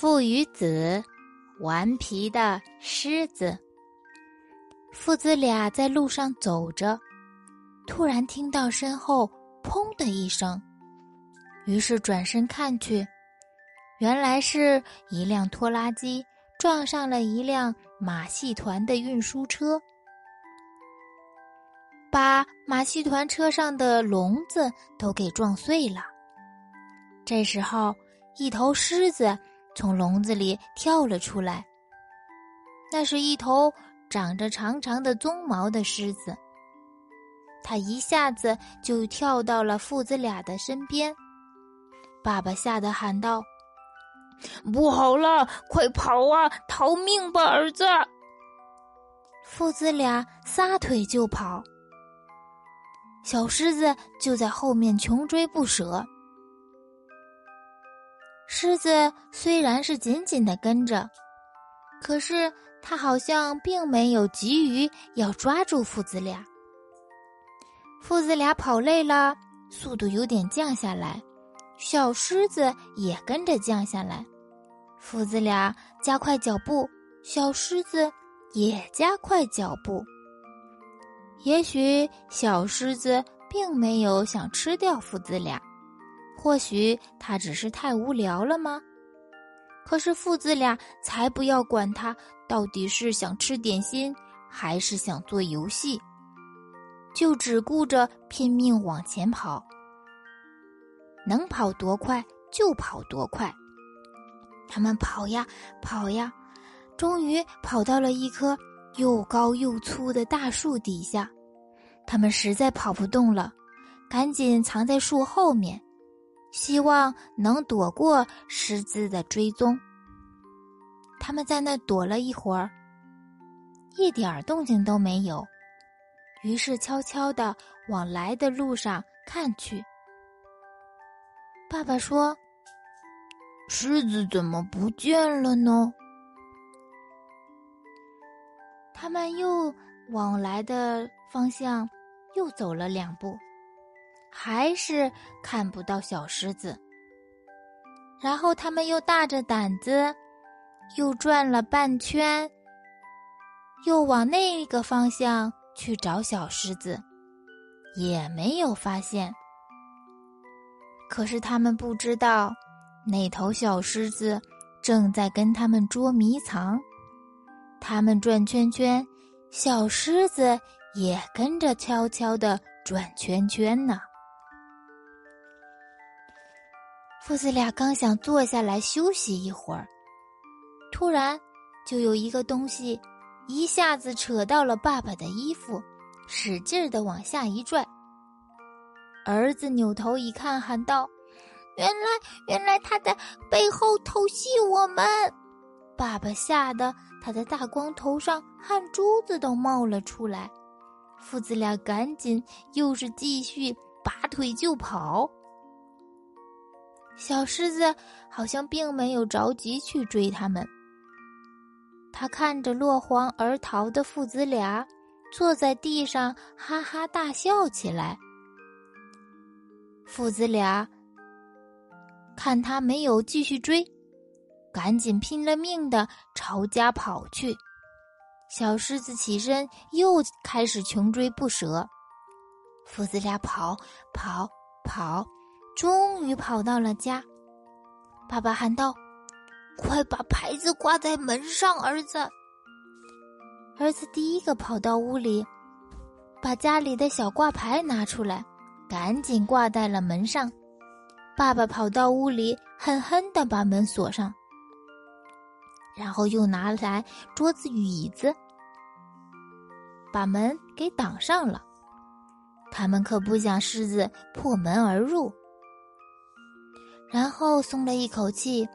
父与子，顽皮的狮子。父子俩在路上走着，突然听到身后“砰”的一声，于是转身看去，原来是一辆拖拉机撞上了一辆马戏团的运输车，把马戏团车上的笼子都给撞碎了。这时候，一头狮子。从笼子里跳了出来。那是一头长着长长的鬃毛的狮子。它一下子就跳到了父子俩的身边。爸爸吓得喊道：“不好了，快跑啊，逃命吧，儿子！”父子俩撒腿就跑。小狮子就在后面穷追不舍。狮子虽然是紧紧的跟着，可是它好像并没有急于要抓住父子俩。父子俩跑累了，速度有点降下来，小狮子也跟着降下来。父子俩加快脚步，小狮子也加快脚步。也许小狮子并没有想吃掉父子俩。或许他只是太无聊了吗？可是父子俩才不要管他到底是想吃点心还是想做游戏，就只顾着拼命往前跑，能跑多快就跑多快。他们跑呀跑呀，终于跑到了一棵又高又粗的大树底下。他们实在跑不动了，赶紧藏在树后面。希望能躲过狮子的追踪。他们在那躲了一会儿，一点动静都没有，于是悄悄的往来的路上看去。爸爸说：“狮子怎么不见了呢？”他们又往来的方向又走了两步。还是看不到小狮子。然后他们又大着胆子，又转了半圈，又往那个方向去找小狮子，也没有发现。可是他们不知道，那头小狮子正在跟他们捉迷藏。他们转圈圈，小狮子也跟着悄悄的转圈圈呢。父子俩刚想坐下来休息一会儿，突然就有一个东西一下子扯到了爸爸的衣服，使劲的往下一拽。儿子扭头一看，喊道：“原来，原来他在背后偷袭我们！”爸爸吓得他的大光头上汗珠子都冒了出来。父子俩赶紧又是继续拔腿就跑。小狮子好像并没有着急去追他们。他看着落荒而逃的父子俩，坐在地上哈哈大笑起来。父子俩看他没有继续追，赶紧拼了命的朝家跑去。小狮子起身又开始穷追不舍。父子俩跑跑跑。终于跑到了家，爸爸喊道：“快把牌子挂在门上，儿子！”儿子第一个跑到屋里，把家里的小挂牌拿出来，赶紧挂在了门上。爸爸跑到屋里，狠狠的把门锁上，然后又拿来桌子、椅子，把门给挡上了。他们可不想狮子破门而入。然后松了一口气，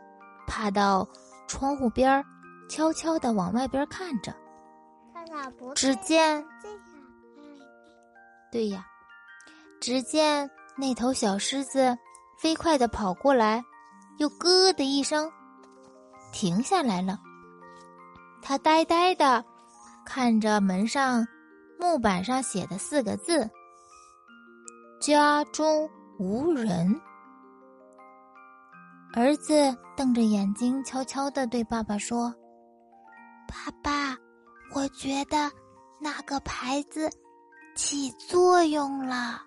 爬到窗户边儿，悄悄的往外边看着。只见，对呀，只见那头小狮子飞快的跑过来，又咯的一声停下来了。他呆呆的看着门上木板上写的四个字：“家中无人。”儿子瞪着眼睛，悄悄地对爸爸说：“爸爸，我觉得那个牌子起作用了。”